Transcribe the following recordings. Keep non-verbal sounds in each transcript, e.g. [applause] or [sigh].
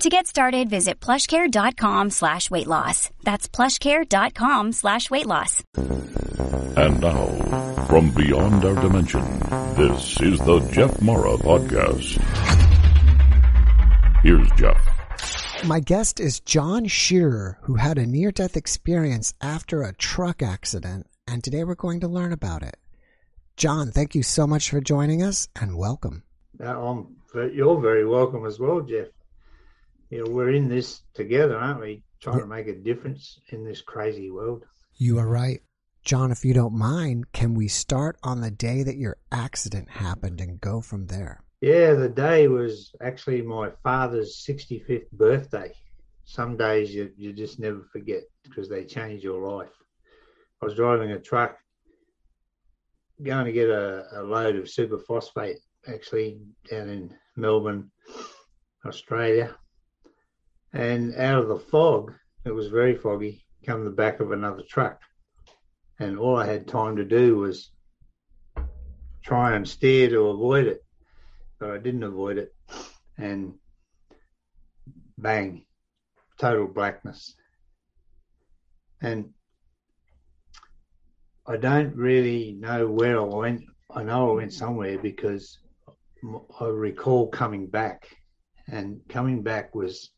To get started, visit plushcare.com slash weight loss. That's plushcare.com slash weight loss. And now, from beyond our dimension, this is the Jeff Mara Podcast. Here's Jeff. My guest is John Shearer, who had a near death experience after a truck accident, and today we're going to learn about it. John, thank you so much for joining us and welcome. Um, you're very welcome as well, Jeff. You know, we're in this together, aren't we? Trying to make a difference in this crazy world. You are right. John, if you don't mind, can we start on the day that your accident happened and go from there? Yeah, the day was actually my father's 65th birthday. Some days you, you just never forget because they change your life. I was driving a truck going to get a, a load of superphosphate actually down in Melbourne, Australia. And out of the fog, it was very foggy, come the back of another truck. And all I had time to do was try and steer to avoid it but I didn't avoid it. And bang, total blackness. And I don't really know where I went. I know I went somewhere because I recall coming back, and coming back was,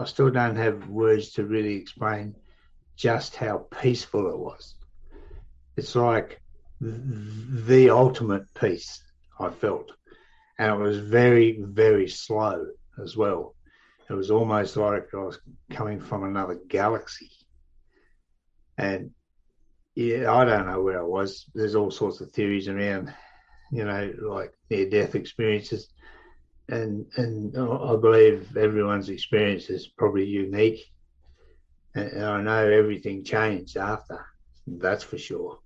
I still don't have words to really explain just how peaceful it was. It's like the ultimate peace I felt. And it was very, very slow as well. It was almost like I was coming from another galaxy. And yeah, I don't know where I was. There's all sorts of theories around, you know, like near death experiences. And and I believe everyone's experience is probably unique. And I know everything changed after, that's for sure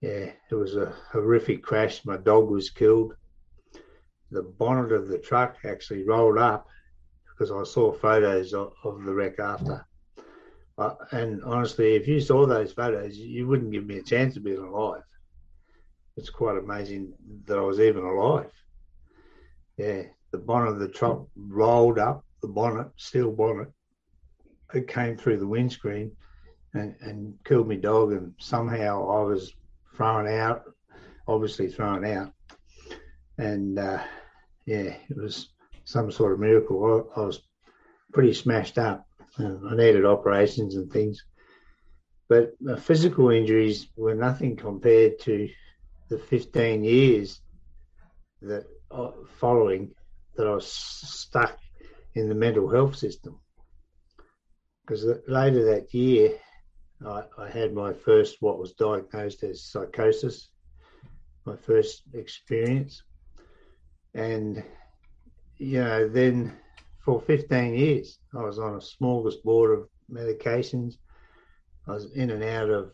yeah, it was a horrific crash. My dog was killed. The bonnet of the truck actually rolled up because I saw photos of, of the wreck after. Uh, and honestly, if you saw those photos, you wouldn't give me a chance of being alive. It's quite amazing that I was even alive. Yeah, the bonnet of the truck rolled up, the bonnet, steel bonnet. It came through the windscreen and, and killed my dog. And somehow I was thrown out, obviously thrown out. And uh, yeah, it was some sort of miracle. I, I was pretty smashed up. I needed operations and things. But physical injuries were nothing compared to the 15 years that uh, Uh, following that I was stuck in the mental health system. Because later that year, I, I had my first, what was diagnosed as psychosis, my first experience. And, you know, then for 15 years, I was on a smorgasbord of medications. I was in and out of,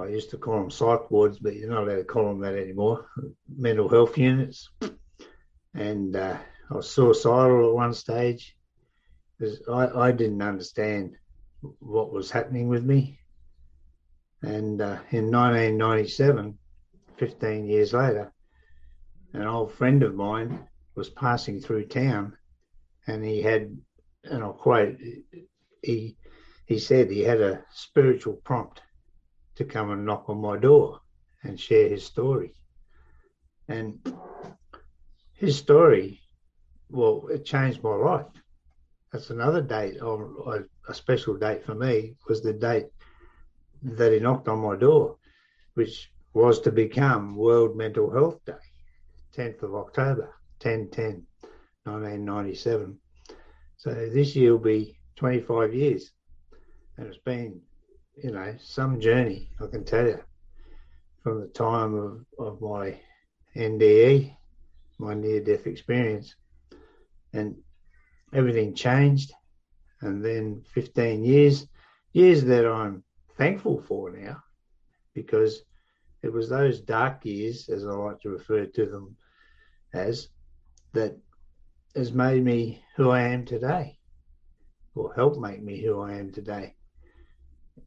I used to call them psych wards, but you're not allowed to call them that anymore, [laughs] mental health units. And uh, I was suicidal at one stage because I, I didn't understand what was happening with me. And uh, in 1997, 15 years later, an old friend of mine was passing through town and he had, and I'll quote, he, he said he had a spiritual prompt to come and knock on my door and share his story. And his story, well, it changed my life that's another date or, a special date for me was the date that he knocked on my door, which was to become World Mental Health Day, 10th of October, 10 10 1997. So this year will be 25 years. And it's been, you know, some journey, I can tell you, from the time of, of my NDE, my near death experience. And everything changed. And then 15 years, years that I'm thankful for now, because it was those dark years, as I like to refer to them as, that has made me who I am today, or helped make me who I am today.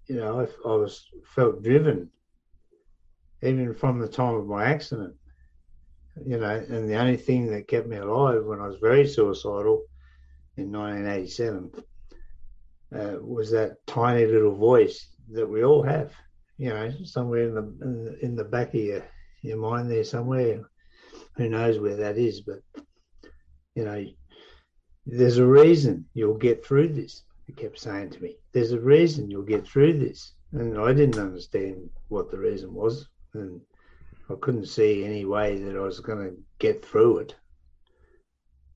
You know, I, I was felt driven, even from the time of my accident. You know, and the only thing that kept me alive when I was very suicidal in 1987 uh, was that tiny little voice that we all have. You know, somewhere in the in the, in the back of your, your mind there somewhere. Who knows where that is? But you know, there's a reason you'll get through this. Kept saying to me, "There's a reason you'll get through this," and I didn't understand what the reason was, and I couldn't see any way that I was going to get through it.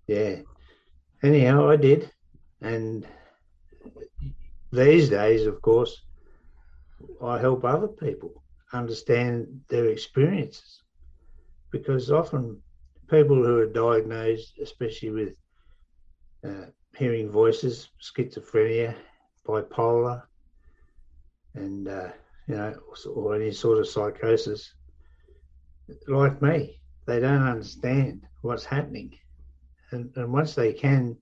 Yeah. Anyhow, I did, and these days, of course, I help other people understand their experiences because often people who are diagnosed, especially with uh, hearing voices, schizophrenia, bipolar, and uh, you know, or any sort of psychosis, like me, they don't understand what's happening, and, and once they can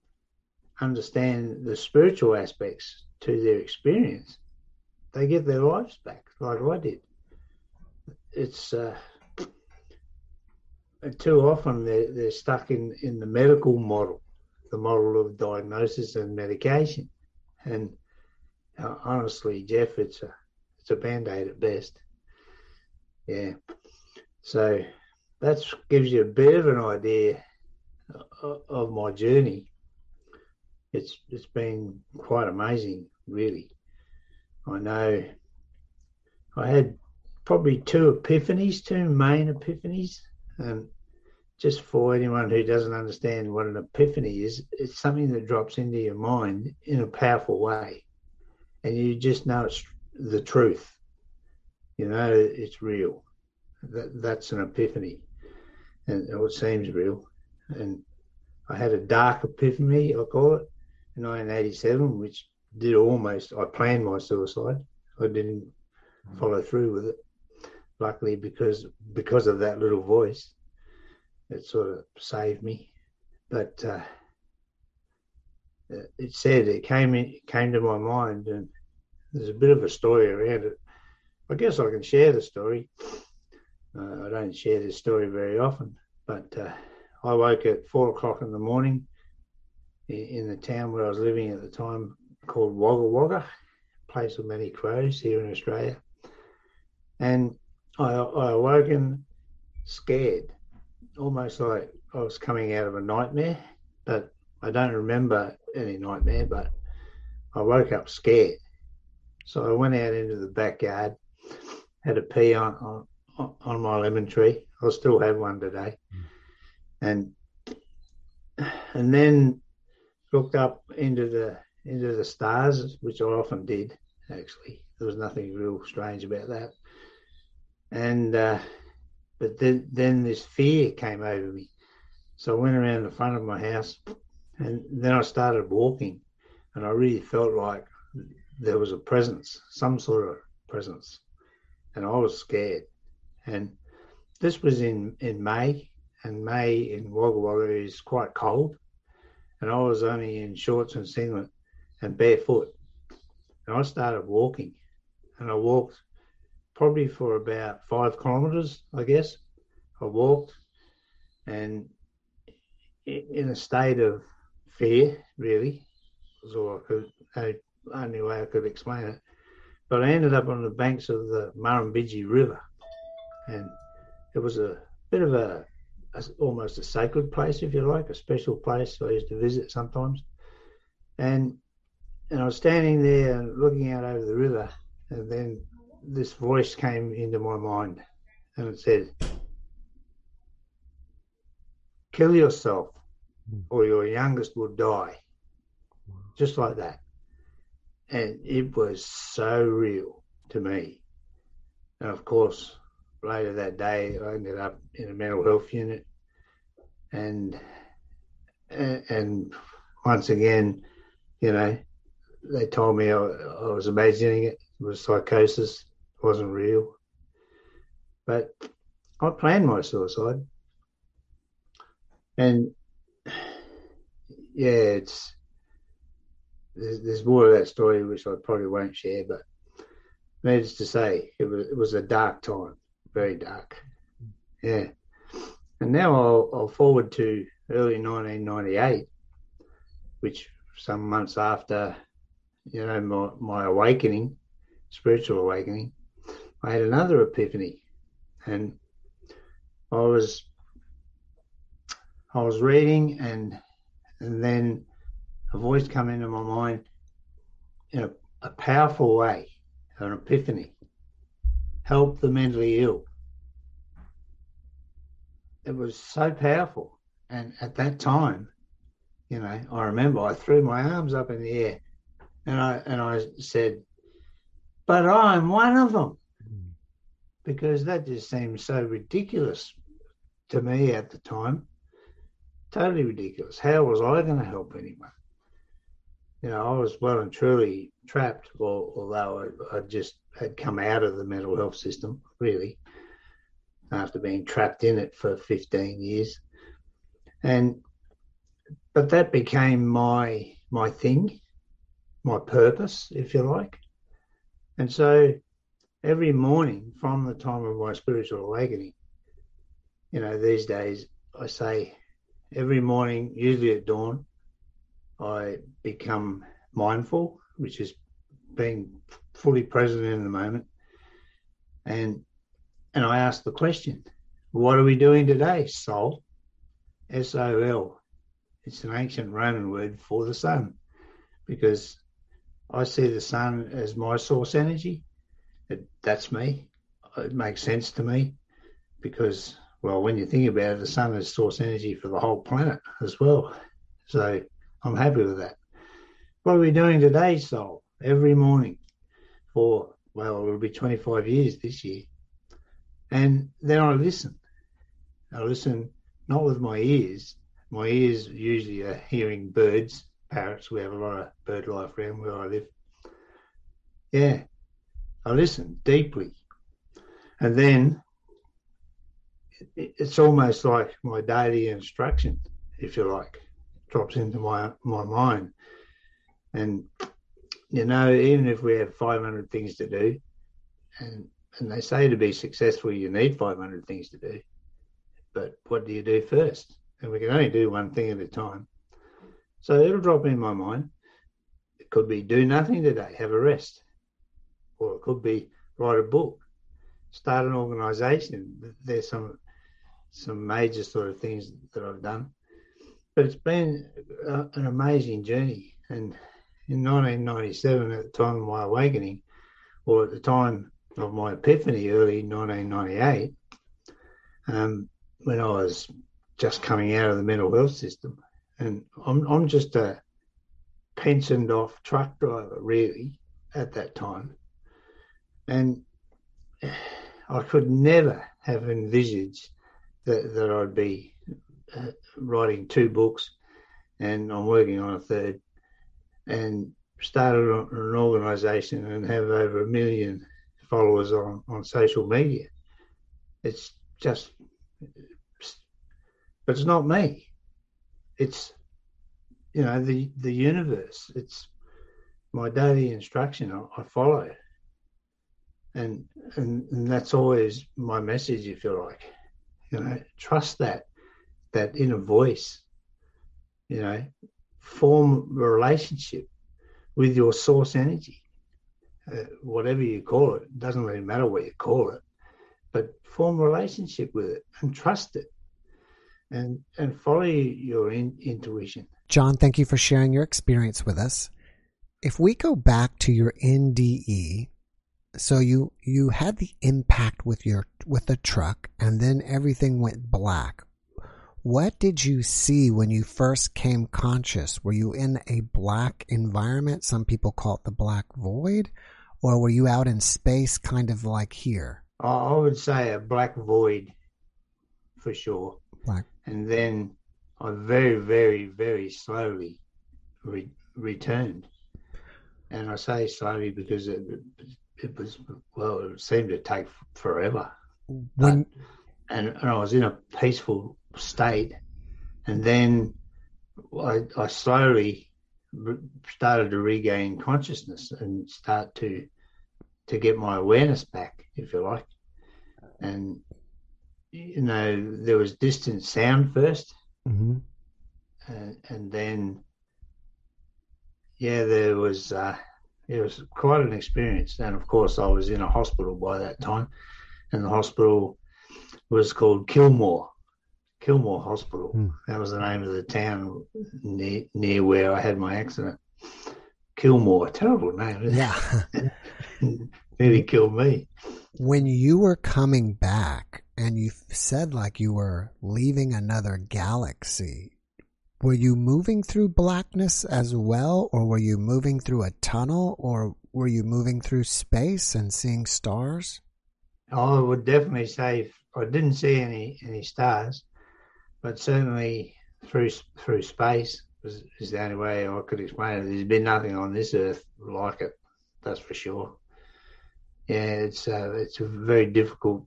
understand the spiritual aspects to their experience, they get their lives back, like I did. It's uh, too often they're, they're stuck in, in the medical model, the model of diagnosis and medication. And uh, honestly, Jeff, it's a it's a band aid at best. Yeah. So that gives you a bit of an idea of, of my journey. It's it's been quite amazing, really. I know I had probably two epiphanies, two main epiphanies. And just for anyone who doesn't understand what an epiphany is, it's something that drops into your mind in a powerful way. And you just know it's the truth. You know it's real. That, that's an epiphany. And it seems real. And I had a dark epiphany, I call it, in 1987, which did almost. I planned my suicide. I didn't follow through with it. Luckily, because because of that little voice, it sort of saved me. But uh, it said it came in, came to my mind, and there's a bit of a story around it. I guess I can share the story. Uh, I don't share this story very often, but uh, I woke at four o'clock in the morning in the town where I was living at the time called Wagga Wagga, place of many crows here in Australia. And I, I awoken scared, almost like I was coming out of a nightmare, but I don't remember any nightmare, but I woke up scared. So I went out into the backyard, had a pee on, on, on my lemon tree. I still have one today. And and then looked up into the into the stars, which I often did. Actually, there was nothing real strange about that. And uh, but then then this fear came over me, so I went around the front of my house, and then I started walking, and I really felt like there was a presence, some sort of presence, and I was scared. And this was in in May, and May in Wagga Wagga is quite cold, and I was only in shorts and singlet and barefoot. And I started walking, and I walked probably for about five kilometres, I guess. I walked, and in a state of fear, really, was all I could, only way I could explain it. But I ended up on the banks of the Murrumbidgee River, and it was a bit of a almost a sacred place, if you like, a special place I used to visit sometimes. And and I was standing there and looking out over the river, and then this voice came into my mind and it said, Kill yourself hmm. or your youngest will die. Just like that. And it was so real to me. And of course, later that day, I ended up in a mental health unit. And, and once again, you know, they told me I, I was imagining it. It was psychosis. It wasn't real. But I planned my suicide. And yeah, it's there's, there's more of that story which I probably won't share, but needless to say, it was it was a dark time, very dark. Yeah, and now I'll, I'll forward to early 1998, which some months after, you know, my, my awakening, spiritual awakening, I had another epiphany, and I was I was reading and and then a voice come into my mind in a, a powerful way, an epiphany. Help the mentally ill. It was so powerful. And at that time, you know, I remember I threw my arms up in the air and I and I said, But I'm one of them. Because that just seemed so ridiculous to me at the time. Totally ridiculous. How was I going to help anyone? You know, I was well and truly trapped, although I, I just had come out of the mental health system, really, after being trapped in it for 15 years. And, but that became my, my thing, my purpose, if you like. And so every morning from the time of my spiritual awakening, you know, these days I say, every morning, usually at dawn, I become mindful, which is being fully present in the moment. And and I ask the question, what are we doing today, Sol? S O L. It's an ancient Roman word for the sun, because I see the sun as my source energy. It, that's me. It makes sense to me because well, when you think about it, the sun is source energy for the whole planet as well. So I'm happy with that. What are we doing today, Sol? Every morning for, well, it'll be 25 years this year. And then I listen. I listen not with my ears. My ears usually are hearing birds, parrots. We have a lot of bird life around where I live. Yeah, I listen deeply. And then it's almost like my daily instruction, if you like, drops into my my mind. And you know, even if we have 500 things to do, and and they say to be successful, you need 500 things to do. But what do you do first? And we can only do one thing at a time. So it'll drop in my mind. It could be do nothing today, have a rest, or it could be write a book, start an organization. There's some some major sort of things that I've done. But it's been uh, an amazing journey. And in 1997, at the time of my awakening, or at the time of my epiphany, early 1998, um, when I was just coming out of the mental health system, and I'm I'm just a pensioned off truck driver, really, at that time, and I could never have envisaged that, that I'd be uh, writing two books, and I'm working on a third, and started an organisation and have over a million followers on, on social media. It's just, but it's not me. It's, you know, the, the universe. It's my daily instruction. I, I follow. And, and, and that's always my message, if you like. You know, trust that that inner voice. You know, form a relationship with your source energy, uh, whatever you call it. Doesn't really matter what you call it, but form a relationship with it and trust it, and and follow your in, intuition. John, thank you for sharing your experience with us. If we go back to your NDE, so you you had the impact with your with the truck and then everything went black what did you see when you first came conscious were you in a black environment some people call it the black void or were you out in space kind of like here I would say a black void for sure. Black. And then I very, very, very slowly re- returned. And I say slowly because it, it was, well, it seemed to take forever. when But- and, and I was in a peaceful state. And then I, I slowly started to regain consciousness and start to to get my awareness back, if you like. And you know, there was distant sound first, Mhm. and, and then yeah, there was uh, it was quite an experience. And of course, I was in a hospital by that time, and the hospital was called Kilmore, Kilmore Hospital. Hmm. That was the name of the town near near where I had my accident. Kilmore, terrible name. yeah [laughs] nearly killed me. when you were coming back and you said like you were leaving another galaxy were you moving through blackness as well or were you moving through a tunnel or were you moving through space and seeing stars I would definitely say I didn't see any any stars, but certainly through through space is, is the only way I could explain it. There's been nothing on this earth like it, that's for sure. Yeah, it's uh, it's very difficult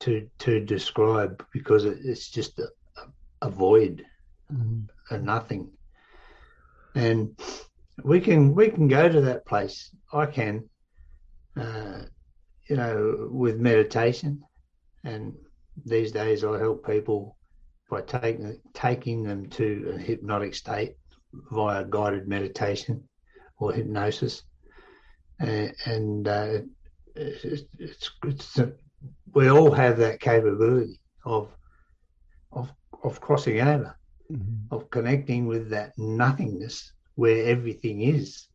to to describe because it, it's just a, a void, a nothing, and we can we can go to that place. I can. Uh, you know, with meditation. And these days, I help people by taking taking them to a hypnotic state via guided meditation or hypnosis. And, and uh, it's, it's, it's we all have that capability of of of crossing over, Mm-hmm. of connecting with that nothingness where everything is.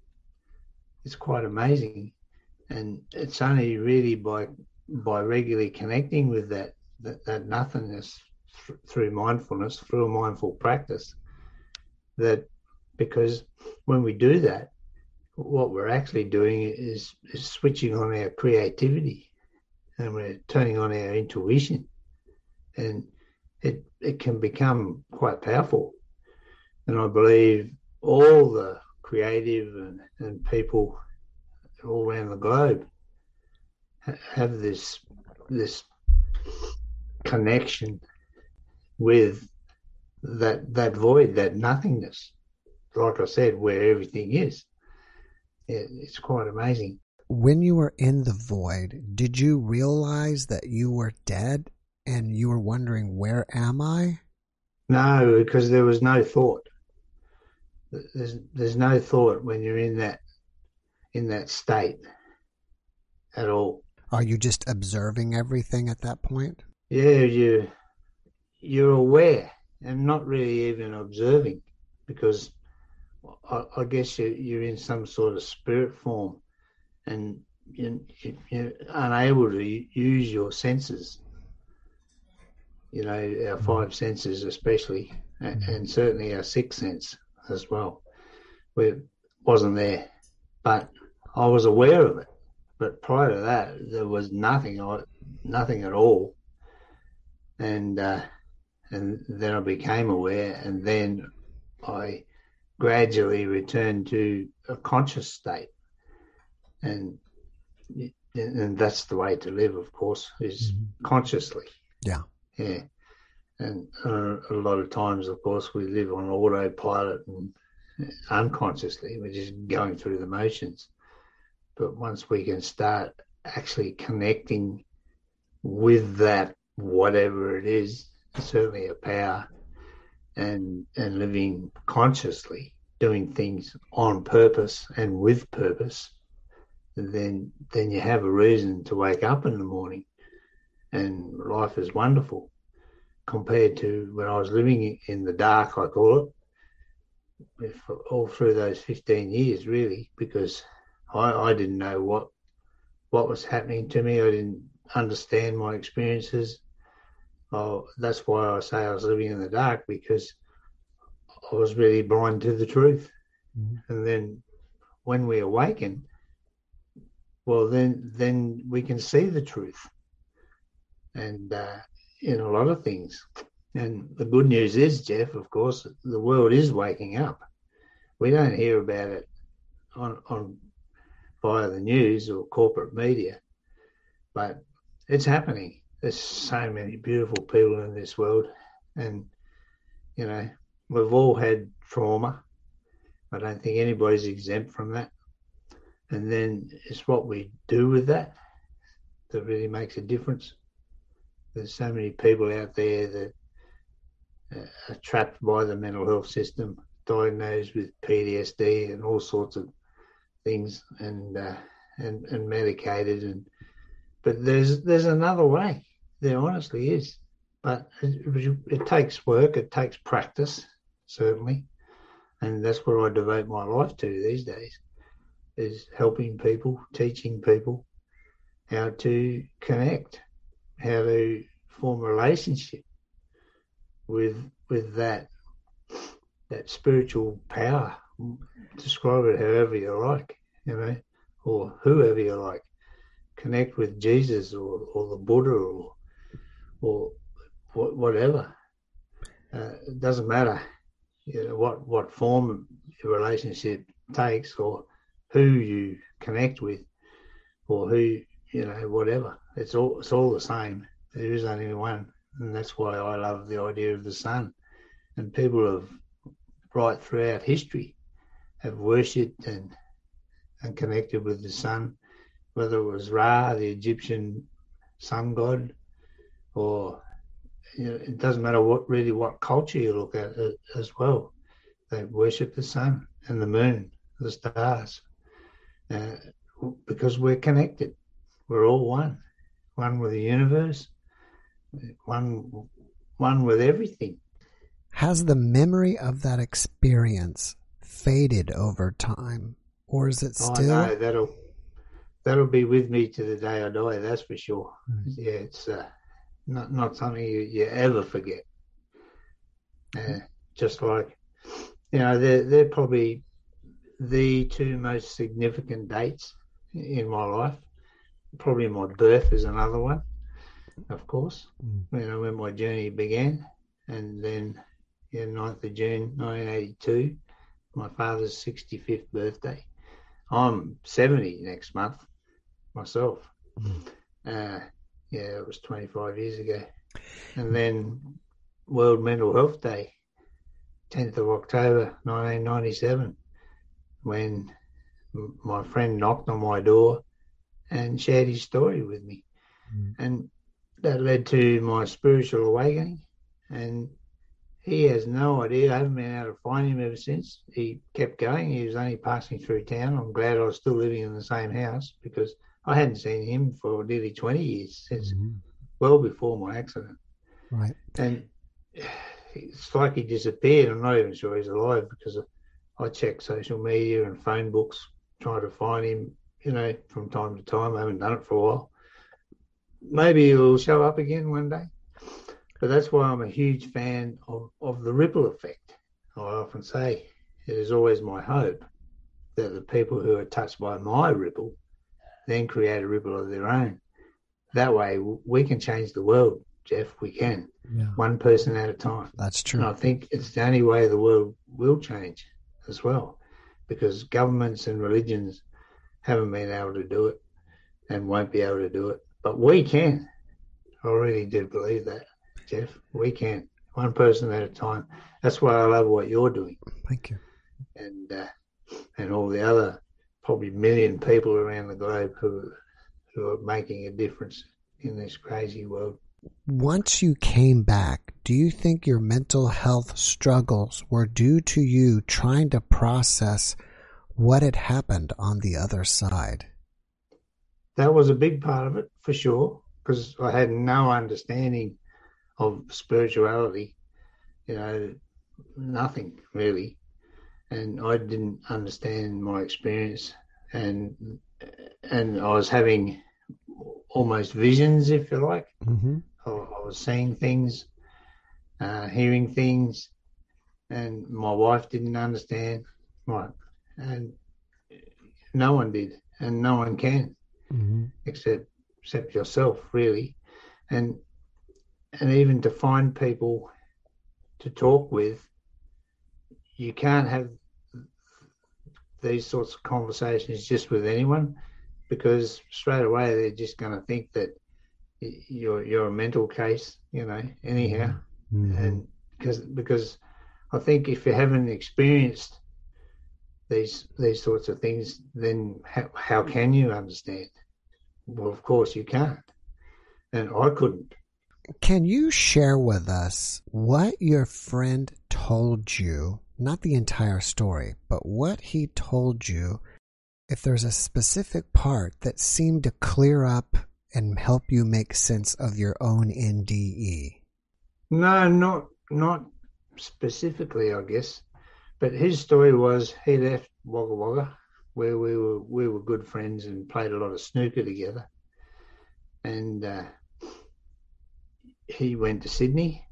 It's quite amazing. And it's only really by by regularly connecting with that that, that nothingness th- through mindfulness through a mindful practice that because when we do that what we're actually doing is is switching on our creativity and we're turning on our intuition. And it it can become quite powerful and i believe all the creative and, and people all around the globe have this this connection with that that void, that nothingness. Like I said, where everything is. It, it's quite amazing. when you were in the void did you realize that you were dead and you were wondering where am i No, because there was no thought. There's there's no thought when you're in that in that state at all. are you just observing everything at that point yeah, you you're aware and not really even observing because I, I guess you, you're in some sort of spirit form and you, you, you're unable to use your senses. You know, our five senses, especially, and, and certainly our sixth sense as well. We wasn't there, but I was aware of it. But prior to that, there was nothing, nothing at all and uh, and then I became aware, and then I gradually returned to a conscious state, and and that's the way to live, of course, is consciously. Yeah. Yeah, and uh, a lot of times, of course, we live on autopilot and unconsciously, we're just going through the motions. But once we can start actually connecting with that whatever it is, certainly a power, and and living consciously, doing things on purpose and with purpose, then then you have a reason to wake up in the morning, and life is wonderful, compared to when I was living in the dark, I call it, all through those fifteen years, really, because I, I didn't know what what was happening to me. I didn't understand my experiences. Oh, that's why I say I was living in the dark because I was really blind to the truth. Mhm. And then when we awaken, well, then then we can see the truth, and uh, in a lot of things. And the good news is, Jeff, of course, the world is waking up. We don't hear about it on on via the news or corporate media, but it's happening. There's so many beautiful people in this world, and you know we've all had trauma. I don't think anybody's exempt from that. And then it's what we do with that that really makes a difference. There's so many people out there that are trapped by the mental health system, diagnosed with PTSD and all sorts of things, and uh, and and medicated. And but there's there's another way. There honestly is, but it, it takes work. It takes practice, certainly, and that's what I devote my life to these days is helping people, teaching people how to connect, how to form a relationship with with that that spiritual power. Describe it however you like, you know, or whoever you like. Connect with Jesus or, or the Buddha or or whatever. Uh, it doesn't matter, you know, what what form your relationship takes or who you connect with or who you know whatever it's all it's all the same. There is only one and that's why i love the idea of the sun. And people have right throughout history have worshipped and and connected with the sun whether it was ra the egyptian sun god or you know, it doesn't matter what really what culture you look at uh, as well. They worship the sun and the moon the stars uh, because we're connected. We're all one, one with the universe, one, one with everything. Has the memory of that experience faded over time, or is it still? Oh, no, that'll that'll be with me to the day I die. That's for sure. Mm. Yeah, it's uh, not not something you, you ever forget. Uh, just like you know, they're they're probably the two most significant dates in my life. Probably my birth is another one, of course. Mm. You know, when my journey began, and then yeah, 9th of June 1982, my father's 65th birthday. I'm 70 next month myself. Mm. Uh, yeah, it was 25 years ago. And then World Mental Health Day, 10th of October 1997 when my friend knocked on my door and shared his story with me. Mm. And that led to my spiritual awakening. And he has no idea. I haven't been able to find him ever since. He kept going. He was only passing through town. I'm glad I was still living in the same house because I hadn't seen him for nearly 20 years since Mhm. well before my accident. Right. And it's like he disappeared. I'm not even sure he's alive because I check social media and phone books, trying to find him, you know, from time to time. I haven't done it for a while. Maybe it'll show up again one day. But that's why I'm a huge fan of, of the ripple effect. I often say it is always my hope that the people who are touched by my ripple then create a ripple of their own. That way we can change the world, Jeff. We can, Yeah. one person at a time. That's true. And I think it's the only way the world will change as well, because governments and religions haven't been able to do it and won't be able to do it. But we can. I really do believe that, Jeff. We can, one person at a time. That's why I love what you're doing, Thank you. and uh, and all the other probably million people around the globe who who are making a difference in this crazy world. Once you came back, do you think your mental health struggles were due to you trying to process what had happened on the other side? that was a big part of it for sure because I had no understanding of spirituality, you know, nothing really, and I didn't understand my experience, and and I was having almost visions, if you like. Mm-hmm. I, I was seeing things, uh, hearing things, and my wife didn't understand. Right, and no one did, and no one can Mm-hmm. except except yourself, really, and and even to find people to talk with, you can't have these sorts of conversations just with anyone because straight away they're just going to think that you're you're a mental case, you know. Anyhow, Mm-hmm. and because because I think if you haven't experienced these these sorts of things, then how, how can you understand? Well, of course you can't, and I couldn't. Can you share with us what your friend told you? Not the entire story, but what he told you. If there's a specific part that seemed to clear up and help you make sense of your own. NDE. No, not not specifically, I guess. But his story was he left Wagga Wagga, where we were we were good friends and played a lot of snooker together, and uh, he went to Sydney.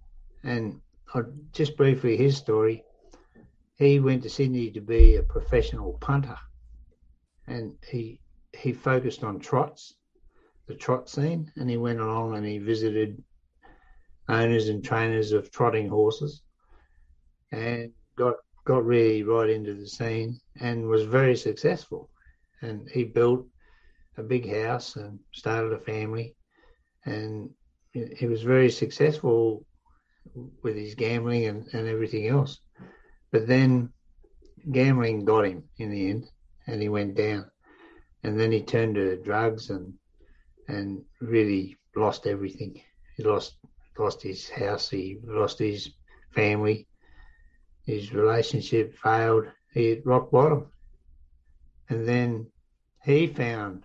And I, just briefly, his story. He went to Sydney to be a professional punter, and he he focused on trots, the trot scene, and he went along and he visited owners and trainers of trotting horses and got got really right into the scene and was very successful. And he built a big house and started a family. And he was very successful with his gambling and, and everything else. But then gambling got him in the end and he went down. And then he turned to drugs and and really lost everything. He lost lost his house, he lost his family, his relationship failed, he hit rock bottom. And then he found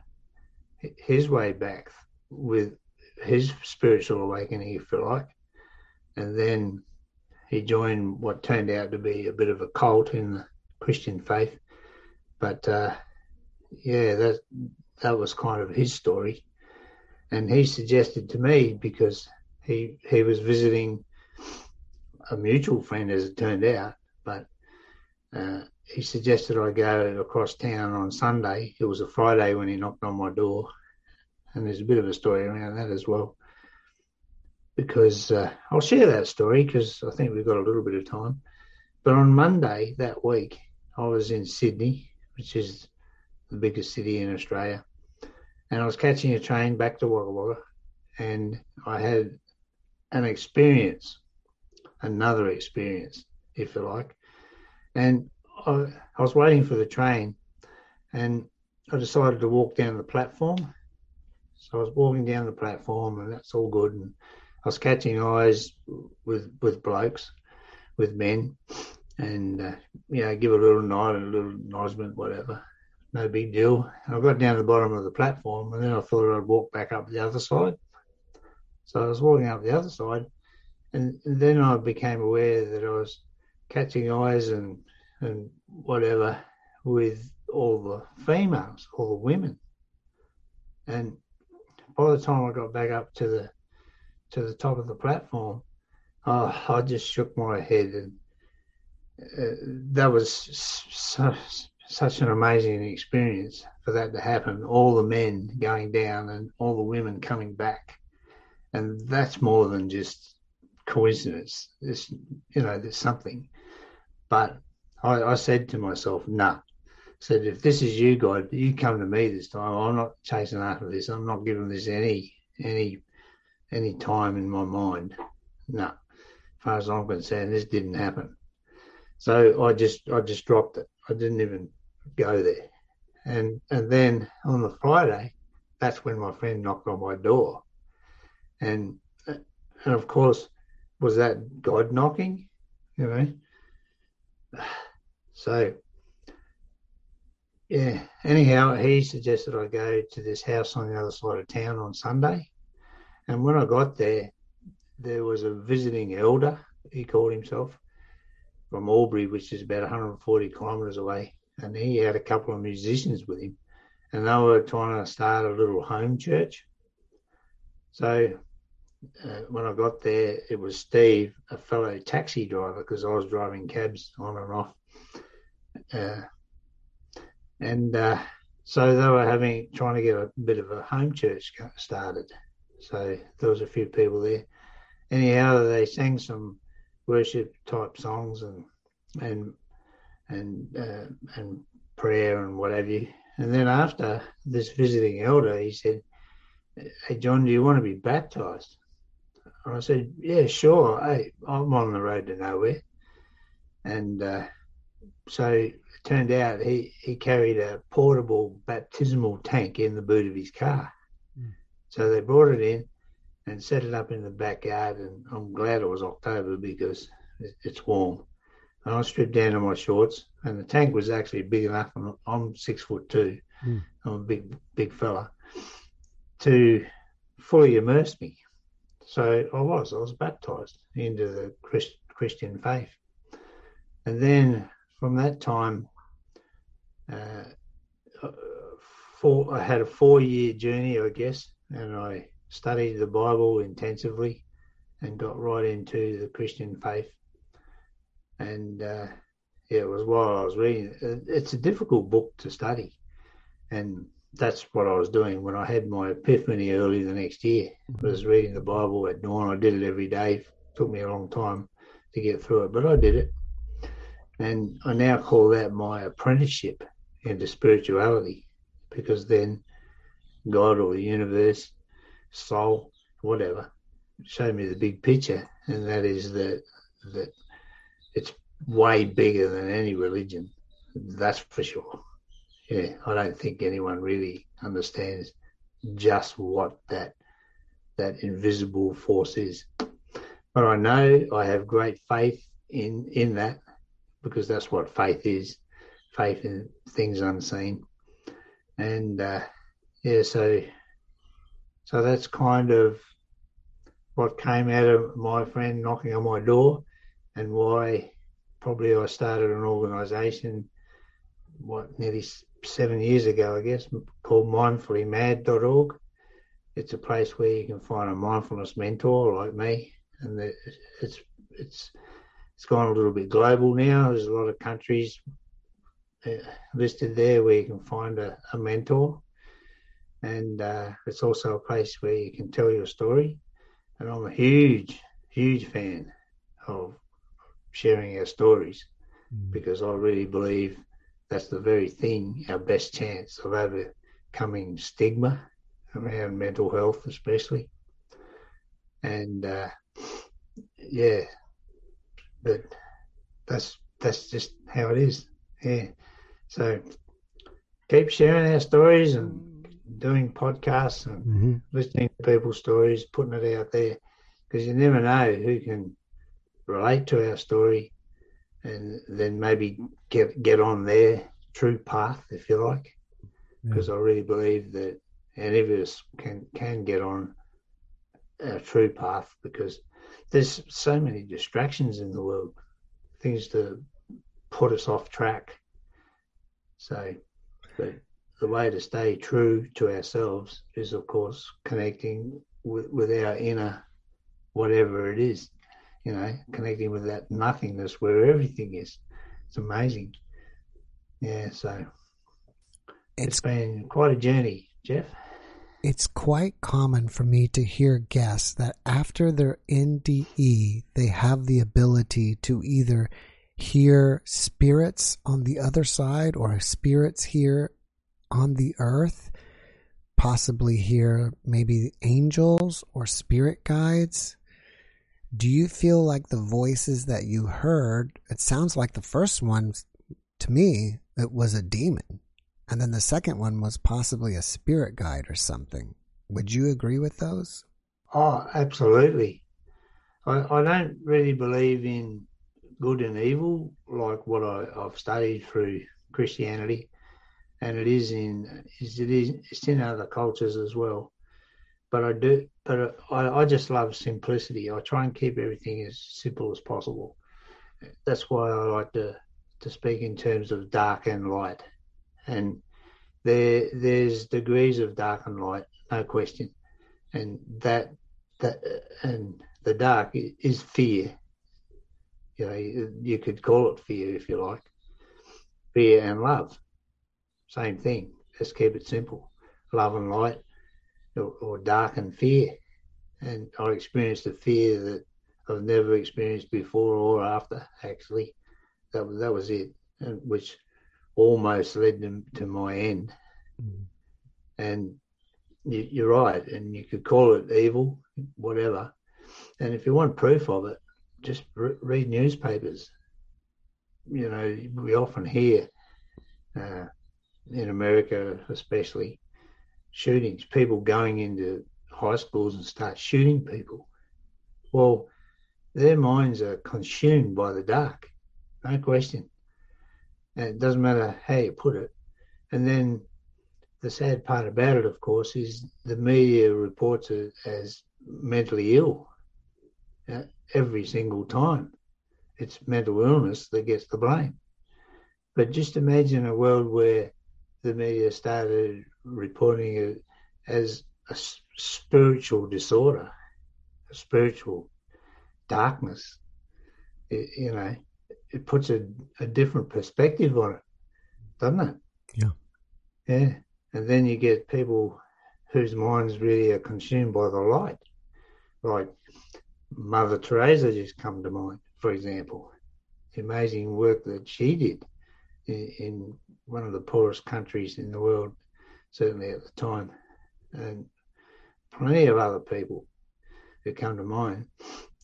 his way back with his spiritual awakening, if you like. And then he joined what turned out to be a bit of a cult in the Christian faith. But uh, yeah, that that was kind of his story. And he suggested to me because he he was visiting a mutual friend, as it turned out. But uh, he suggested I go across town on Sunday. It was a Friday when he knocked on my door, and there's a bit of a story around that as well. Because uh, I'll share that story because I think we've got a little bit of time. But on Monday that week, I was in Sydney, which is the biggest city in Australia, and I was catching a train back to Wagga Wagga, and I had an experience, another experience, if you like. And I, I was waiting for the train and I decided to walk down the platform. So I was walking down the platform and that's all good. And I was catching eyes with, with blokes, with men, and, uh, you know, give a little nod, a little acknowledgement, whatever. No big deal. And I got down to the bottom of the platform and then I thought I'd walk back up the other side. So I was walking up the other side, and, then I became aware that I was catching eyes and and whatever with all the females, all the women. And by the time I got back up to the to the top of the platform, oh, I just shook my head, and uh, that was so, such an amazing experience for that to happen. All the men going down and all the women coming back and that's more than just coincidence. There's, you know, there's something. But I, I said to myself. Nah. I said, "If this is you, God, you come to me this time. I'm not chasing after this. I'm not giving this any any any time in my mind. No, as far as I'm concerned, this didn't happen. So I just I just dropped it. I didn't even go there. And and then on the Friday, that's when my friend knocked on my door and and of course was that god knocking? You know? [sighs] So yeah. Anyhow he suggested i go to this house on the other side of town on sunday. And when i got there there was a visiting elder he called himself from albury which is about 140 kilometres away. And he had a couple of musicians with him. And they were trying to start a little home church. So uh, when I got there, it was Steve, a fellow taxi driver, because I was driving cabs on and off. Uh, and uh, so they were having trying to get a bit of a home church started. So there was a few people there. Anyhow, they sang some worship type songs and and and uh, and prayer and what have you. And then after this visiting elder, he said, "Hey John, do you want to be baptized?" And I said, "Yeah, sure. Hey, I'm on the road to nowhere." And uh, so it turned out he he carried a portable baptismal tank in the boot of his car. Mm. So they brought it in and set it up in the backyard. And I'm glad it was October because it's warm. And I stripped down to my shorts, and the tank was actually big enough. I'm, I'm six foot two. Mm. I'm a big, big fella to fully immerse me. So I was, I was baptized into the Christ, Christian faith. And then from that time, uh, four, I had a four year journey, I guess, and I studied the Bible intensively and got right into the Christian faith. And uh, yeah, it was while I was reading. It's a difficult book to study, and that's what I was doing when I had my epiphany early the next year. I was reading the Bible at dawn. I did it every day. It took me a long time to get through it, but I did it. And I now call that my apprenticeship into spirituality because then God or the universe soul, whatever, showed me the big picture, and that is that that it's way bigger than any religion. That's for sure. Yeah, I don't think anyone really understands just what that that invisible force is. But I know I have great faith in in that because that's what faith is, faith in things unseen. And uh, yeah, so so that's kind of what came out of my friend knocking on my door and why probably I started an organisation, what, nearly seven years ago, I guess, called mindfullymad.org. It's a place where you can find a mindfulness mentor like me, and it's it's it's gone a little bit global now. There's a lot of countries uh, listed there where you can find a, a mentor, and uh, it's also a place where you can tell your story. And I'm a huge, huge fan of sharing our stories mm. because I really believe that's the very thing, our best chance of overcoming stigma around mental health, especially. And uh, yeah, but that's that's just how it is. Yeah. So keep sharing our stories and doing podcasts and mm-hmm. listening to people's stories, putting it out there, because you never know who can relate to our story, and then maybe get get on their true path, if you like. Because yeah. I really believe that any of us can can get on a true path because there's so many distractions in the world, things to put us off track. So, but the way to stay true to ourselves is, of course, connecting with, with our inner whatever it is, you know, connecting with that nothingness where everything is. It's amazing. Yeah, so it's, it's been quite a journey, Jeff. It's quite common for me to hear guests that after their NDE, they have the ability to either hear spirits on the other side or spirits here on the earth, possibly hear maybe angels or spirit guides. Do you feel like the voices that you heard, it sounds like the first one to me, it was a demon. And then the second one was possibly a spirit guide or something. Would you agree with those? Oh, absolutely. I, I don't really believe in good and evil like what I, I've studied through Christianity and it is in it is it's in other cultures as well. But I do, but I, I just love simplicity. I try and keep everything as simple as possible. That's why I like to to speak in terms of dark and light, and there there's degrees of dark and light, no question. and that that and the dark is fear. You know, you could call it fear if you like. Fear and love, same thing. Let's keep it simple. Love and light, or, or dark and fear. And I experienced a fear that I've never experienced before or after. Actually, that that was it, and which almost led to, to my end. Mm. And you, are right, and you could call it evil, whatever. And if you want proof of it, just re- read newspapers. You know, we often hear uh, in America, especially, shootings, people going into high schools and start shooting people. Well, their minds are consumed by the dark, no question. And it doesn't matter how you put it. And then the sad part about it, of course, is the media reports it as mentally ill uh, every single time. It's mental illness that gets the blame. But just imagine a world where the media started reporting it as a spiritual disorder, a spiritual darkness. It, you know, it puts a, a different perspective on it, doesn't it? Yeah. Yeah. And then you get people whose minds really are consumed by the light, like Mother Teresa just come to mind, for example. The amazing work that she did in, in one of the poorest countries in the world, certainly at the time, and plenty of other people who come to mind.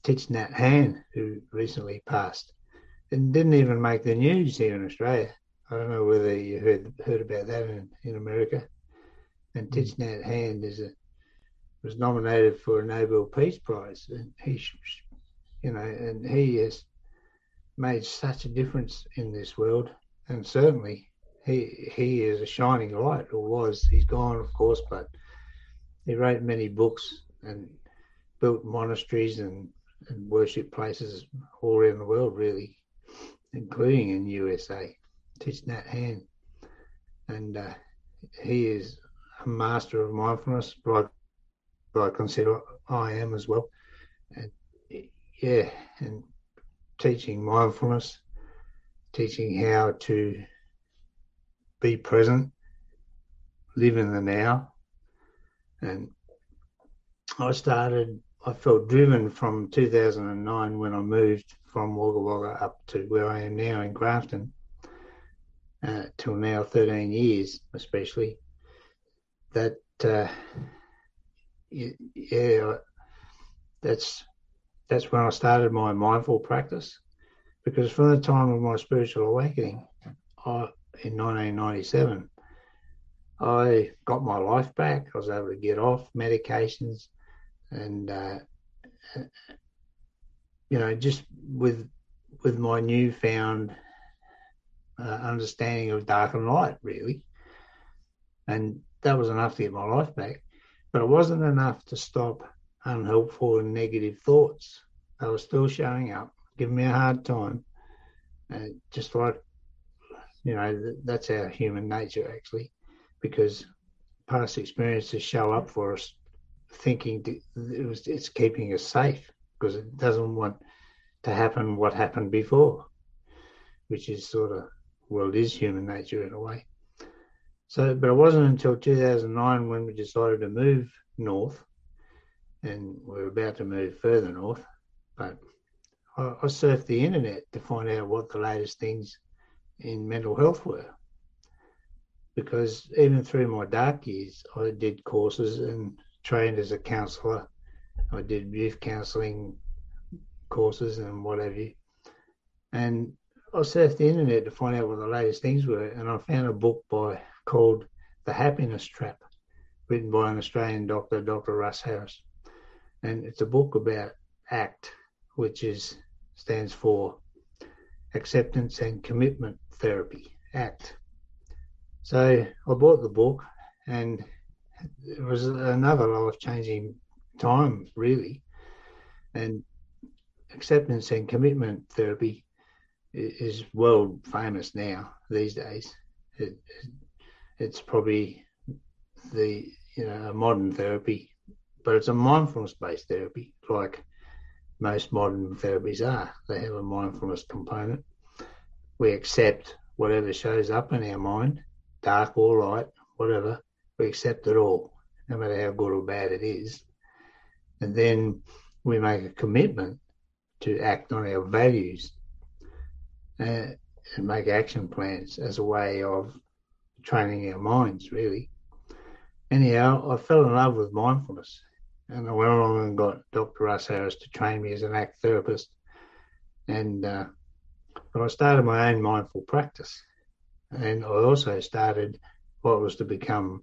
Thich Nhat Hanh, who recently passed, and didn't even make the news here in Australia. I don't know whether you heard heard about that in, in America. And hmm. Thich Nhat Hanh is a was nominated for a Nobel Peace Prize, and he, you know, and he has made such a difference in this world, and certainly he he is a shining light, or was. He's gone, of course, but he wrote many books and built monasteries and, and worship places all around the world, really, including in USA. Thich Nhat Hanh, and uh, he is a master of mindfulness, but I, I consider I am as well. And yeah, and teaching mindfulness, teaching how to be present, live in the now. And I started, I felt driven from 2009 when I moved from Wagga Wagga up to where I am now in Grafton uh, till now 13 years, especially, that uh, yeah, that's that's when I started my mindful practice. Because from the time of my spiritual awakening, I, in 1997, I got my life back. I was able to get off medications, and uh, you know, just with with my newfound uh, understanding of dark and light, really. And that was enough to get my life back. But it wasn't enough to stop unhelpful and negative thoughts. They were still showing up, giving me a hard time. And just like, you know, that's our human nature, actually, because past experiences show up for us thinking it was it's keeping us safe because it doesn't want to happen what happened before, which is sort of well, it is human nature in a way. So, but it wasn't until 2009 when we decided to move north, and we are about to move further north. But I, I surfed the internet to find out what the latest things in mental health were, because even through my dark years, I did courses and trained as a counsellor. I did youth counselling courses and what have you. And I surfed the internet to find out what the latest things were, and I found a book by called The Happiness Trap, written by an Australian doctor, Dr. Russ Harris. And it's a book about ACT, which is stands for Acceptance and Commitment Therapy, ACT. So I bought the book, and it was another life changing time, really. And acceptance and commitment therapy is world famous now these days. It, it's probably the you know a modern therapy but it's a mindfulness based therapy, like most modern therapies are. They have a mindfulness component. We accept whatever shows up in our mind, dark or light, whatever, we accept it all, no matter how good or bad it is. And then we make a commitment to act on our values uh, and make action plans as a way of training our minds, really. Anyhow, I fell in love with mindfulness and I went along and got Dr. Russ Harris to train me as an ACT therapist. And uh, but I started my own mindful practice. And I also started what was to become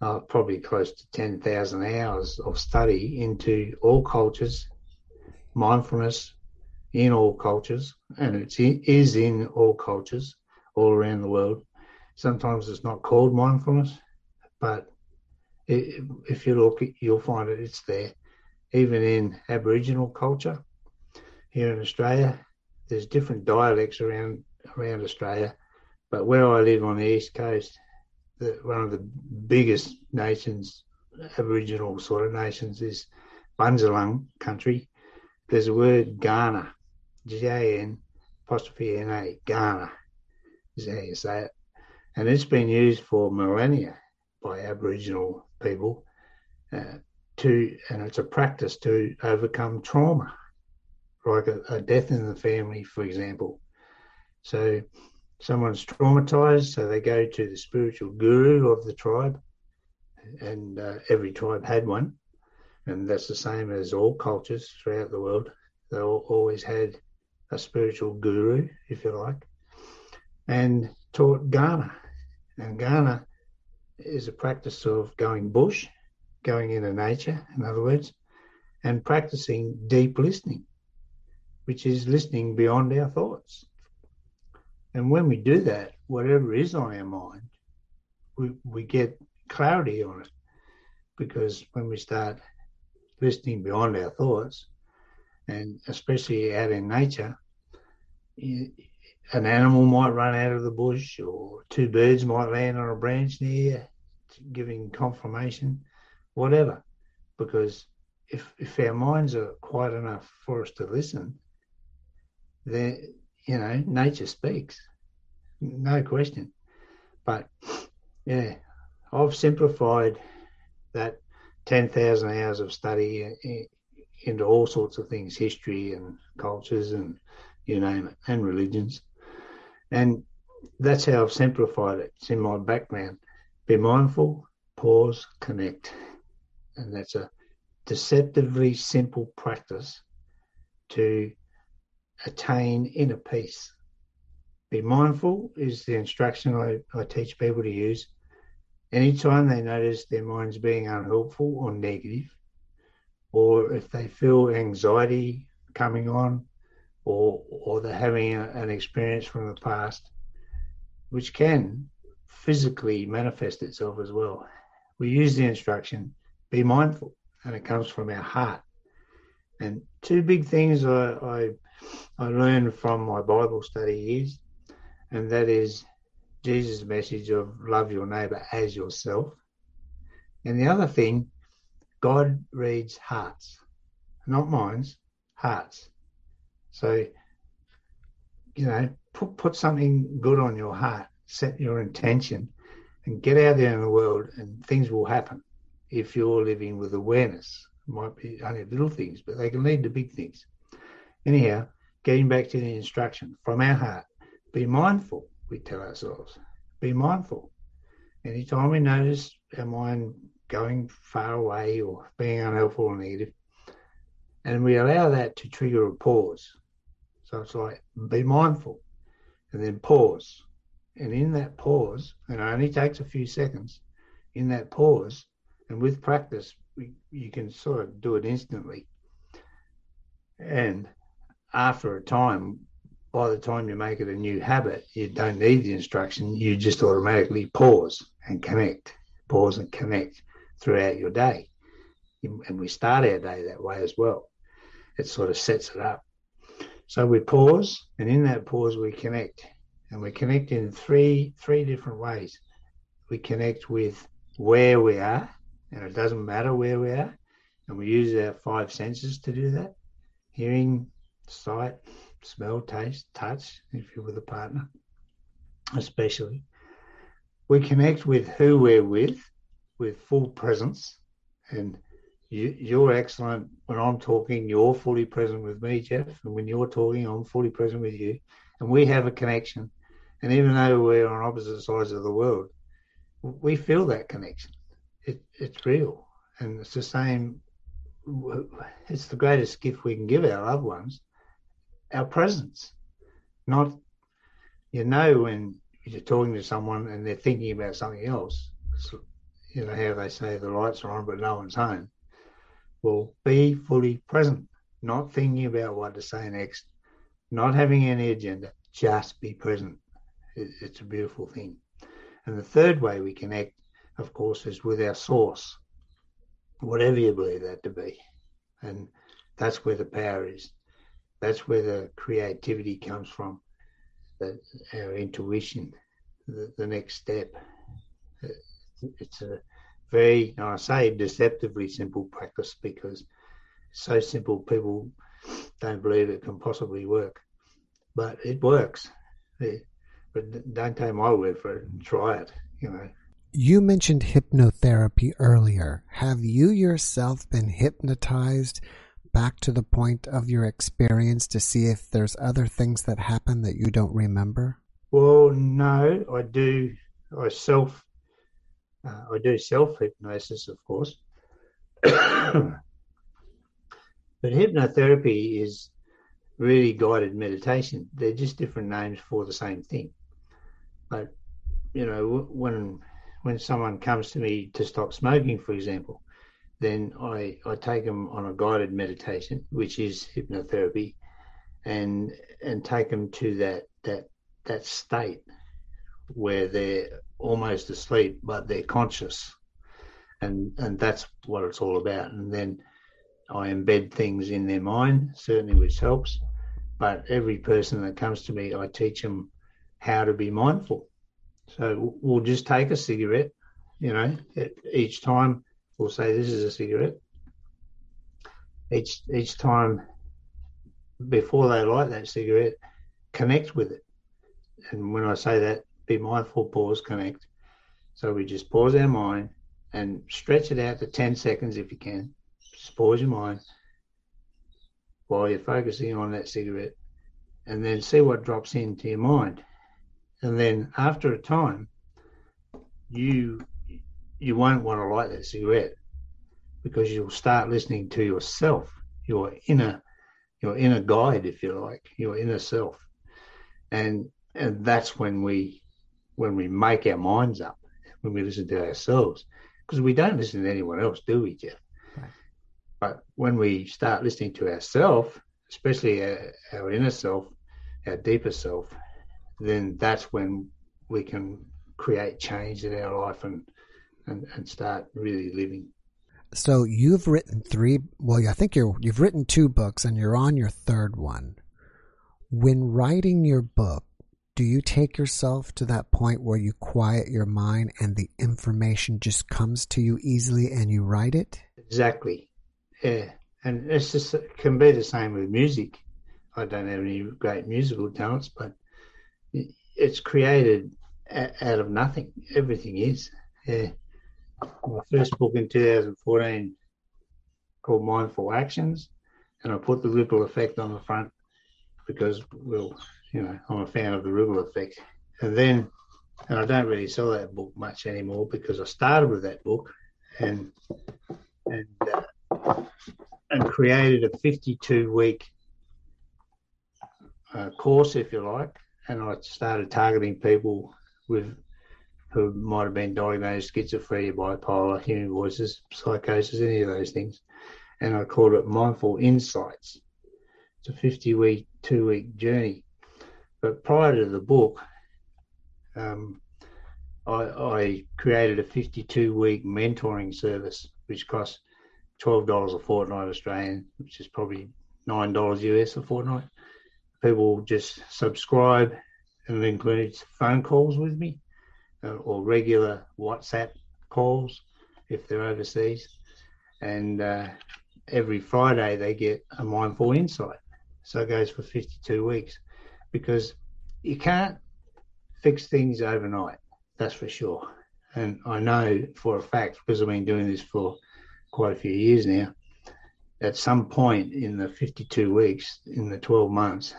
uh, probably close to 10,000 hours of study into all cultures, mindfulness in all cultures, and it is in all cultures all around the world. Sometimes it's not called mindfulness, but it, if you look, you'll find it, it's there. Even in Aboriginal culture here in Australia, there's different dialects around around Australia, but where I live on the east coast, the, one of the biggest nations, Aboriginal sort of nations, is Bundjalung country. There's a word Gan'na, G-A-N apostrophe N-A, Gan'na is how you say it. And it's been used for millennia by Aboriginal people uh, to, and it's a practice to overcome trauma, like a, a death in the family, for example. So someone's traumatized, so they go to the spiritual guru of the tribe, and uh, every tribe had one, and that's the same as all cultures throughout the world. They all, always had a spiritual guru, if you like, and taught Gan'na. And Gan'na is a practice of going bush, going into nature, in other words, and practicing deep listening, which is listening beyond our thoughts. And when we do that, whatever is on our mind, we, we get clarity on it. Because when we start listening beyond our thoughts, and especially out in nature, an animal might run out of the bush, or two birds might land on a branch near, giving confirmation, whatever. Because if if our minds are quiet enough for us to listen, then you know, nature speaks, no question. But yeah, I've simplified that 10,000 hours of study into all sorts of things history and cultures and you name it, and religions. And that's how I've simplified it. It's in my background. Be mindful, pause, connect. And that's a deceptively simple practice to attain inner peace. Be mindful is the instruction I, I teach people to use. Anytime they notice their mind's being unhelpful or negative, or if they feel anxiety coming on, or or they're having a, an experience from the past, which can physically manifest itself as well. We use the instruction, be mindful, and it comes from our heart. And two big things I, I I learned from my Bible study years, and that is Jesus' message of love your neighbor as yourself. And the other thing, God reads hearts, not minds, hearts. So, you know, put put something good on your heart, set your intention, and get out there in the world, and things will happen if you're living with awareness. It might be only little things, but they can lead to big things. Anyhow, getting back to the instruction from our heart, be mindful, we tell ourselves. Be mindful. Anytime we notice our mind going far away or being unhelpful or negative, and we allow that to trigger a pause. So it's like, be mindful, and then pause. And in that pause, and it only takes a few seconds, in that pause, and with practice, we, you can sort of do it instantly. And after a time, by the time you make it a new habit, you don't need the instruction. You just automatically pause and connect, pause and connect throughout your day. And we start our day that way as well. It sort of sets it up. So we pause, and in that pause, we connect. And we connect in three three different ways. We connect with where we are, and it doesn't matter where we are. And we use our five senses to do that hearing, sight, smell, taste, touch, if you're with a partner, especially. We connect with who we're with, with full presence. And you, you're excellent when I'm talking, you're fully present with me, Jeff. And when you're talking, I'm fully present with you. And we have a connection. And even though we're on opposite sides of the world, we feel that connection. It, it's real. And it's the same. It's the greatest gift we can give our loved ones our presence. Not, you know, when you're talking to someone and they're thinking about something else, you know, how they say the lights are on, but no one's home. Well, be fully present, not thinking about what to say next, not having any agenda, just be present. It's a beautiful thing. And the third way we connect, of course, is with our source, whatever you believe that to be. And that's where the power is. That's where the creativity comes from, that our intuition, the, the next step. It's a very, I say, deceptively simple practice because it's so simple people don't believe it can possibly work. But it works. But don't take my word for it. Try it. You know. You mentioned hypnotherapy earlier. Have you yourself been hypnotized back to the point of your experience to see if there's other things that happen that you don't remember? Well, no, I do. I self, uh, I do self hypnosis, of course. [coughs] but hypnotherapy is really guided meditation. They're just different names for the same thing. But you know, when when someone comes to me to stop smoking, for example, then I, I take them on a guided meditation, which is hypnotherapy, and and take them to that that that state where they're almost asleep but they're conscious, and and that's what it's all about. And then I embed things in their mind, certainly which helps. But every person that comes to me, I teach them how to be mindful. So we'll just take a cigarette, you know, each time we'll say this is a cigarette. Each each time before they light that cigarette, connect with it. And when I say that, be mindful, pause, connect. So we just pause our mind and stretch it out to 10 seconds if you can. Just pause your mind while you're focusing on that cigarette and then see what drops into your mind. And then after a time, you you won't want to light that cigarette because you'll start listening to yourself, your inner, your inner guide, if you like, your inner self, and and that's when we when we make our minds up when we listen to ourselves because we don't listen to anyone else, do we, Jeff? Right. But when we start listening to ourselves, especially our, our inner self, our deeper self, then that's when we can create change in our life and and, and start really living. So you've written three. Well, I think you're you've written two books, and you're on your third one. When writing your book, do you take yourself to that point where you quiet your mind and the information just comes to you easily, and you write it? Exactly. Yeah, and it's just it can be the same with music. I don't have any great musical talents, but it's created out of nothing. Everything is. Yeah my first book in 2014 called Mindful Actions, and I put the ripple effect on the front because, well, you know, I'm a fan of the ripple effect. And then, and I don't really sell that book much anymore because I started with that book and and uh, and created a 52 week uh, course, if you like, and I started targeting people with who might have been diagnosed schizophrenia, bipolar, hearing voices, psychosis, any of those things. And I called it Mindful Insights. It's a 50 week, two week journey. But prior to the book, um, I, I, created a 52 week mentoring service, which costs $12 a fortnight Australian, which is probably $9 US a fortnight. People just subscribe and it includes phone calls with me or regular WhatsApp calls if they're overseas, and uh, every Friday they get a mindful insight. So it goes for 52 weeks because you can't fix things overnight. That's for sure. And I know for a fact because I've been doing this for quite a few years now. At some point in the 52 weeks, in the 12 months,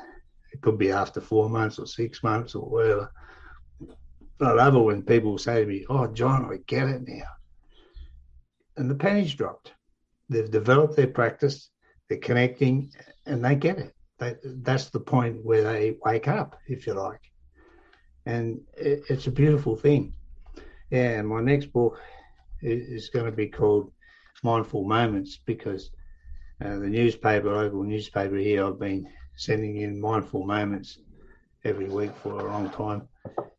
it could be after four months or six months or whatever. I love it when people say to me, "Oh, John, I get it now," and the pennies dropped. They've developed their practice, they're connecting, and they get it. They, that's the point where they wake up, if you like, and it, it's a beautiful thing. Yeah, and my next book is, is going to be called Mindful Moments because uh, the newspaper, local newspaper here, I've been sending in mindful moments every week for a long time.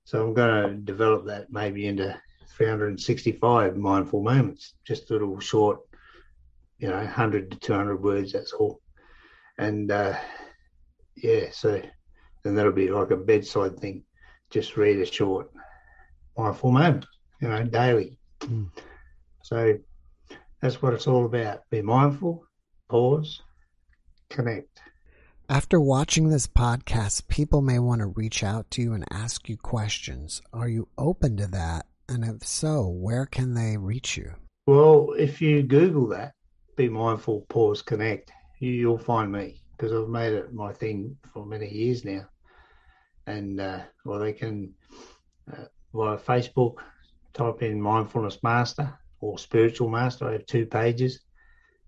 So I'm going to develop that maybe into 365 mindful moments, just little short, you know, 100 to 200 words, that's all. And uh, yeah, so then that'll be like a bedside thing. Just read a short mindful moment, you know, daily. Mm. So that's what it's all about. Be mindful, pause, connect. After watching this podcast, people may want to reach out to you and ask you questions. Are you open to that? And if so, where can they reach you? Well, if you Google that, Be Mindful, Pause, Connect, you'll find me because I've made it my thing for many years now. And, uh, well, they can, uh, via Facebook, type in Mindfulness Master or Spiritual Master. I have two pages,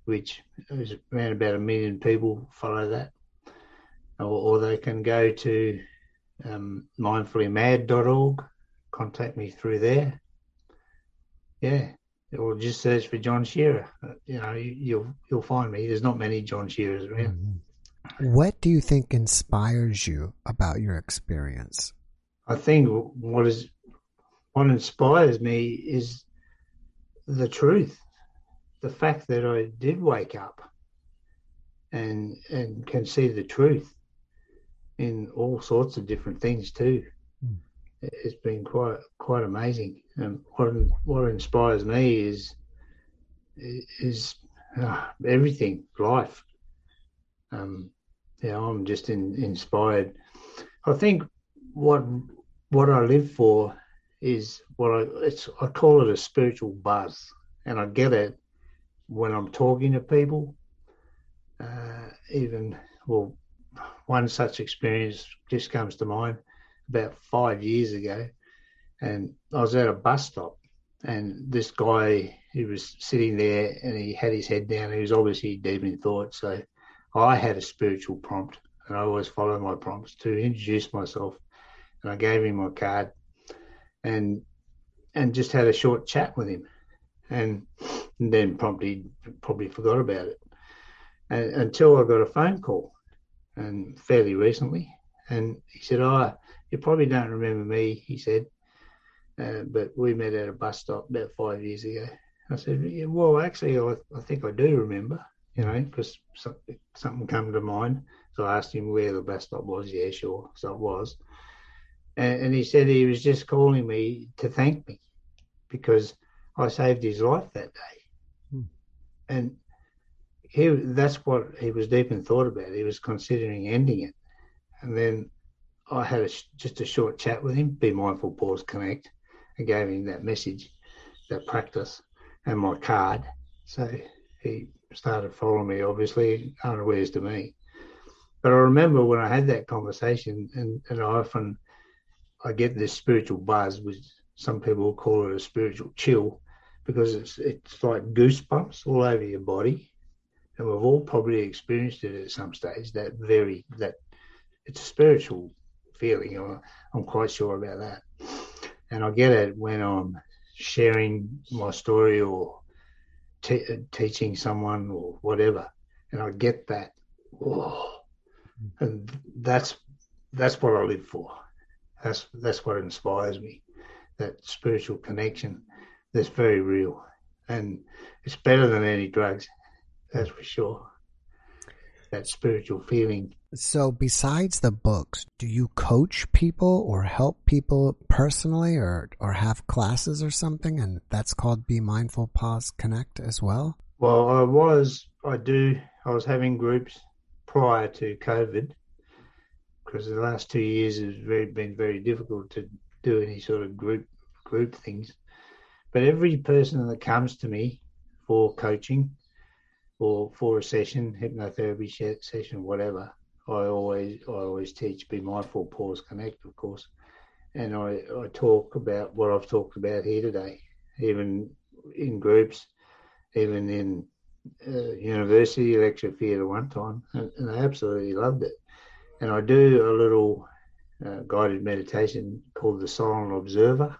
which is around about a million people follow that or, or they can go to um, mindfullymad.org, contact me through there. Yeah, or just search for John Shearer. You know, you, you'll you'll find me. There's not many John Shearers around. Mm-hmm. What do you think inspires you about your experience? I think what is what inspires me is the truth, the fact that I did wake up and and can see the truth in all sorts of different things too. Mm. It's been quite quite amazing. And what what inspires me is is uh, everything, life. Um, yeah, I'm just in, inspired. I think what what I live for is what I it's I call it a spiritual buzz, and I get it when I'm talking to people. Uh, even well, one such experience just comes to mind about five years ago. And I was at a bus stop, and this guy, he was sitting there and he had his head down. He was obviously deep in thought. So I had a spiritual prompt, and I always follow my prompts to introduce myself. And I gave him my card and and just had a short chat with him. And, and then promptly probably forgot about it and, until I got a phone call and fairly recently. And he said, "Oh, you probably don't remember me," he said, uh, "but we met at a bus stop about five years ago." I said, yeah, "Well, actually, I, I, think I do remember, you know, because something, something came to mind." So I asked him where the bus stop was. Yeah, sure. So it was, and, and he said he was just calling me to thank me because I saved his life that day, hmm. and he that's what he was deep in thought about. He was considering ending it, and then I had a, just a short chat with him. Be mindful, pause, connect. I gave him that message, that practice, and my card. So he started following me, obviously unawares to me. But I remember when I had that conversation, and, and I often I get this spiritual buzz, which some people call it a spiritual chill, because it's it's like goosebumps all over your body and we've all probably experienced it at some stage. That very that it's a spiritual feeling. I'm, I'm quite sure about that, and I get it when I'm sharing my story or teaching someone or whatever, and I get that. Oh, and that's that's what I live for. That's that's what inspires me. That spiritual connection that's very real, and it's better than any drugs that's for sure. That spiritual feeling. So, besides the books, do you coach people or help people personally or, or have classes or something? And that's called Be Mindful, Pause, Connect as well? Well, I was I do. I was having groups prior to COVID because the last two years has very, been very difficult to do any sort of group group things. But every person that comes to me for coaching or for a session, hypnotherapy session, whatever, I always I always teach be mindful, pause, connect, of course, and I, I talk about what I've talked about here today, even in groups, even in uh, university lecture theatre one time, and, and, I absolutely loved it. And I do a little uh, guided meditation called the Silent Observer,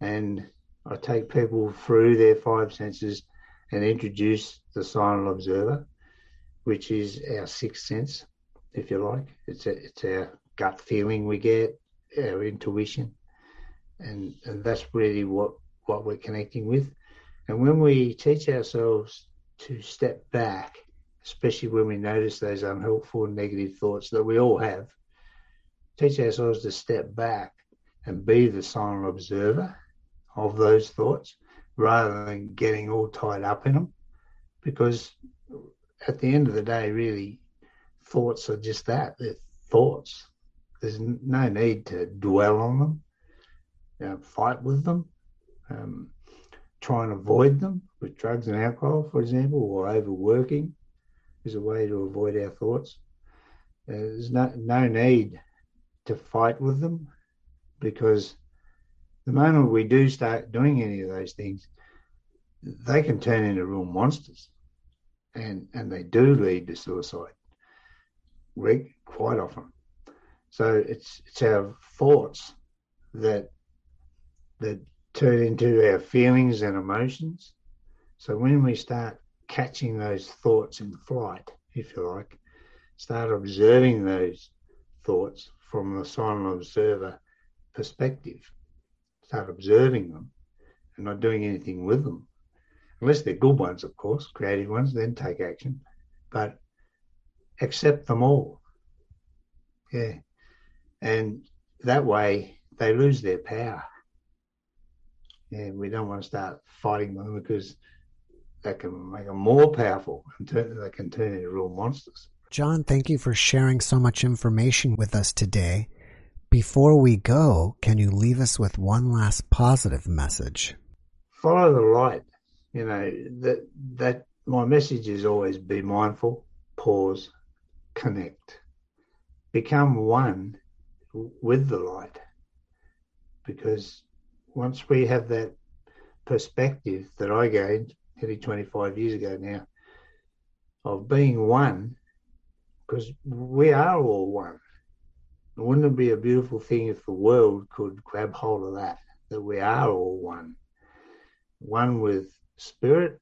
and I take people through their five senses and introduce the silent observer, which is our sixth sense, if you like. It's a, it's our gut feeling we get, our intuition, and and that's really what what we're connecting with. And when we teach ourselves to step back, especially when we notice those unhelpful negative thoughts that we all have, teach ourselves to step back and be the silent observer of those thoughts rather than getting all tied up in them. Because at the end of the day, really, thoughts are just that they're thoughts. There's no need to dwell on them, you know, fight with them, um, try and avoid them with drugs and alcohol, for example, or overworking is a way to avoid our thoughts. Uh, there's no, no need to fight with them because the moment we do start doing any of those things, they can turn into real monsters, and and they do lead to suicide, quite often. So it's it's our thoughts that that turn into our feelings and emotions. So when we start catching those thoughts in flight, if you like, start observing those thoughts from the silent observer perspective, start observing them and not doing anything with them. Unless they're good ones, of course, creative ones, then take action. But accept them all. Yeah. And that way they lose their power. And we don't want to start fighting them because that can make them more powerful and turn, they can turn into real monsters. John, thank you for sharing so much information with us today. Before we go, can you leave us with one last positive message? Follow the light. You know, that that my message is always be mindful, pause, connect. Become one with the light. Because once we have that perspective that I gained nearly 25 years ago now of being one, because we are all one wouldn't it be a beautiful thing if the world could grab hold of that, that we are all one? One with spirit,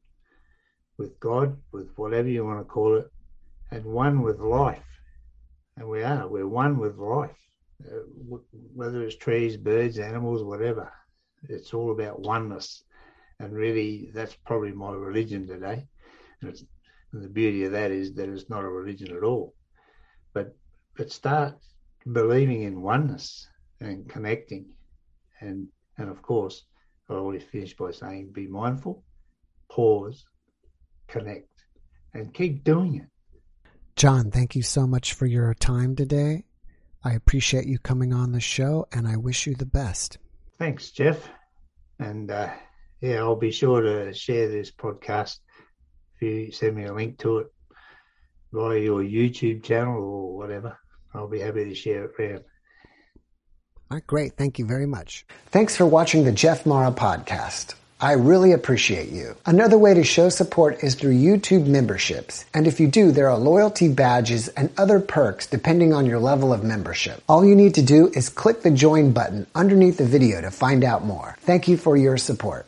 with God, with whatever you want to call it, and one with life. And we are, we're one with life, uh, whether it's trees, birds, animals, whatever. It's all about oneness. And really, that's probably my religion today. And, and the beauty of that is that it's not a religion at all. But but start believing in oneness and connecting. And and of course, I always finish by saying be mindful, pause, connect, and keep doing it. John, thank you so much for your time today. I appreciate you coming on the show and I wish you the best. Thanks, Jeff. And uh, yeah, I'll be sure to share this podcast if you send me a link to it via your YouTube channel or whatever. I'll be happy to share it around. All right, great. Thank you very much. Thanks for watching the Jeff Mara podcast. I really appreciate you. Another way to show support is through YouTube memberships. And if you do, there are loyalty badges and other perks depending on your level of membership. All you need to do is click the join button underneath the video to find out more. Thank you for your support.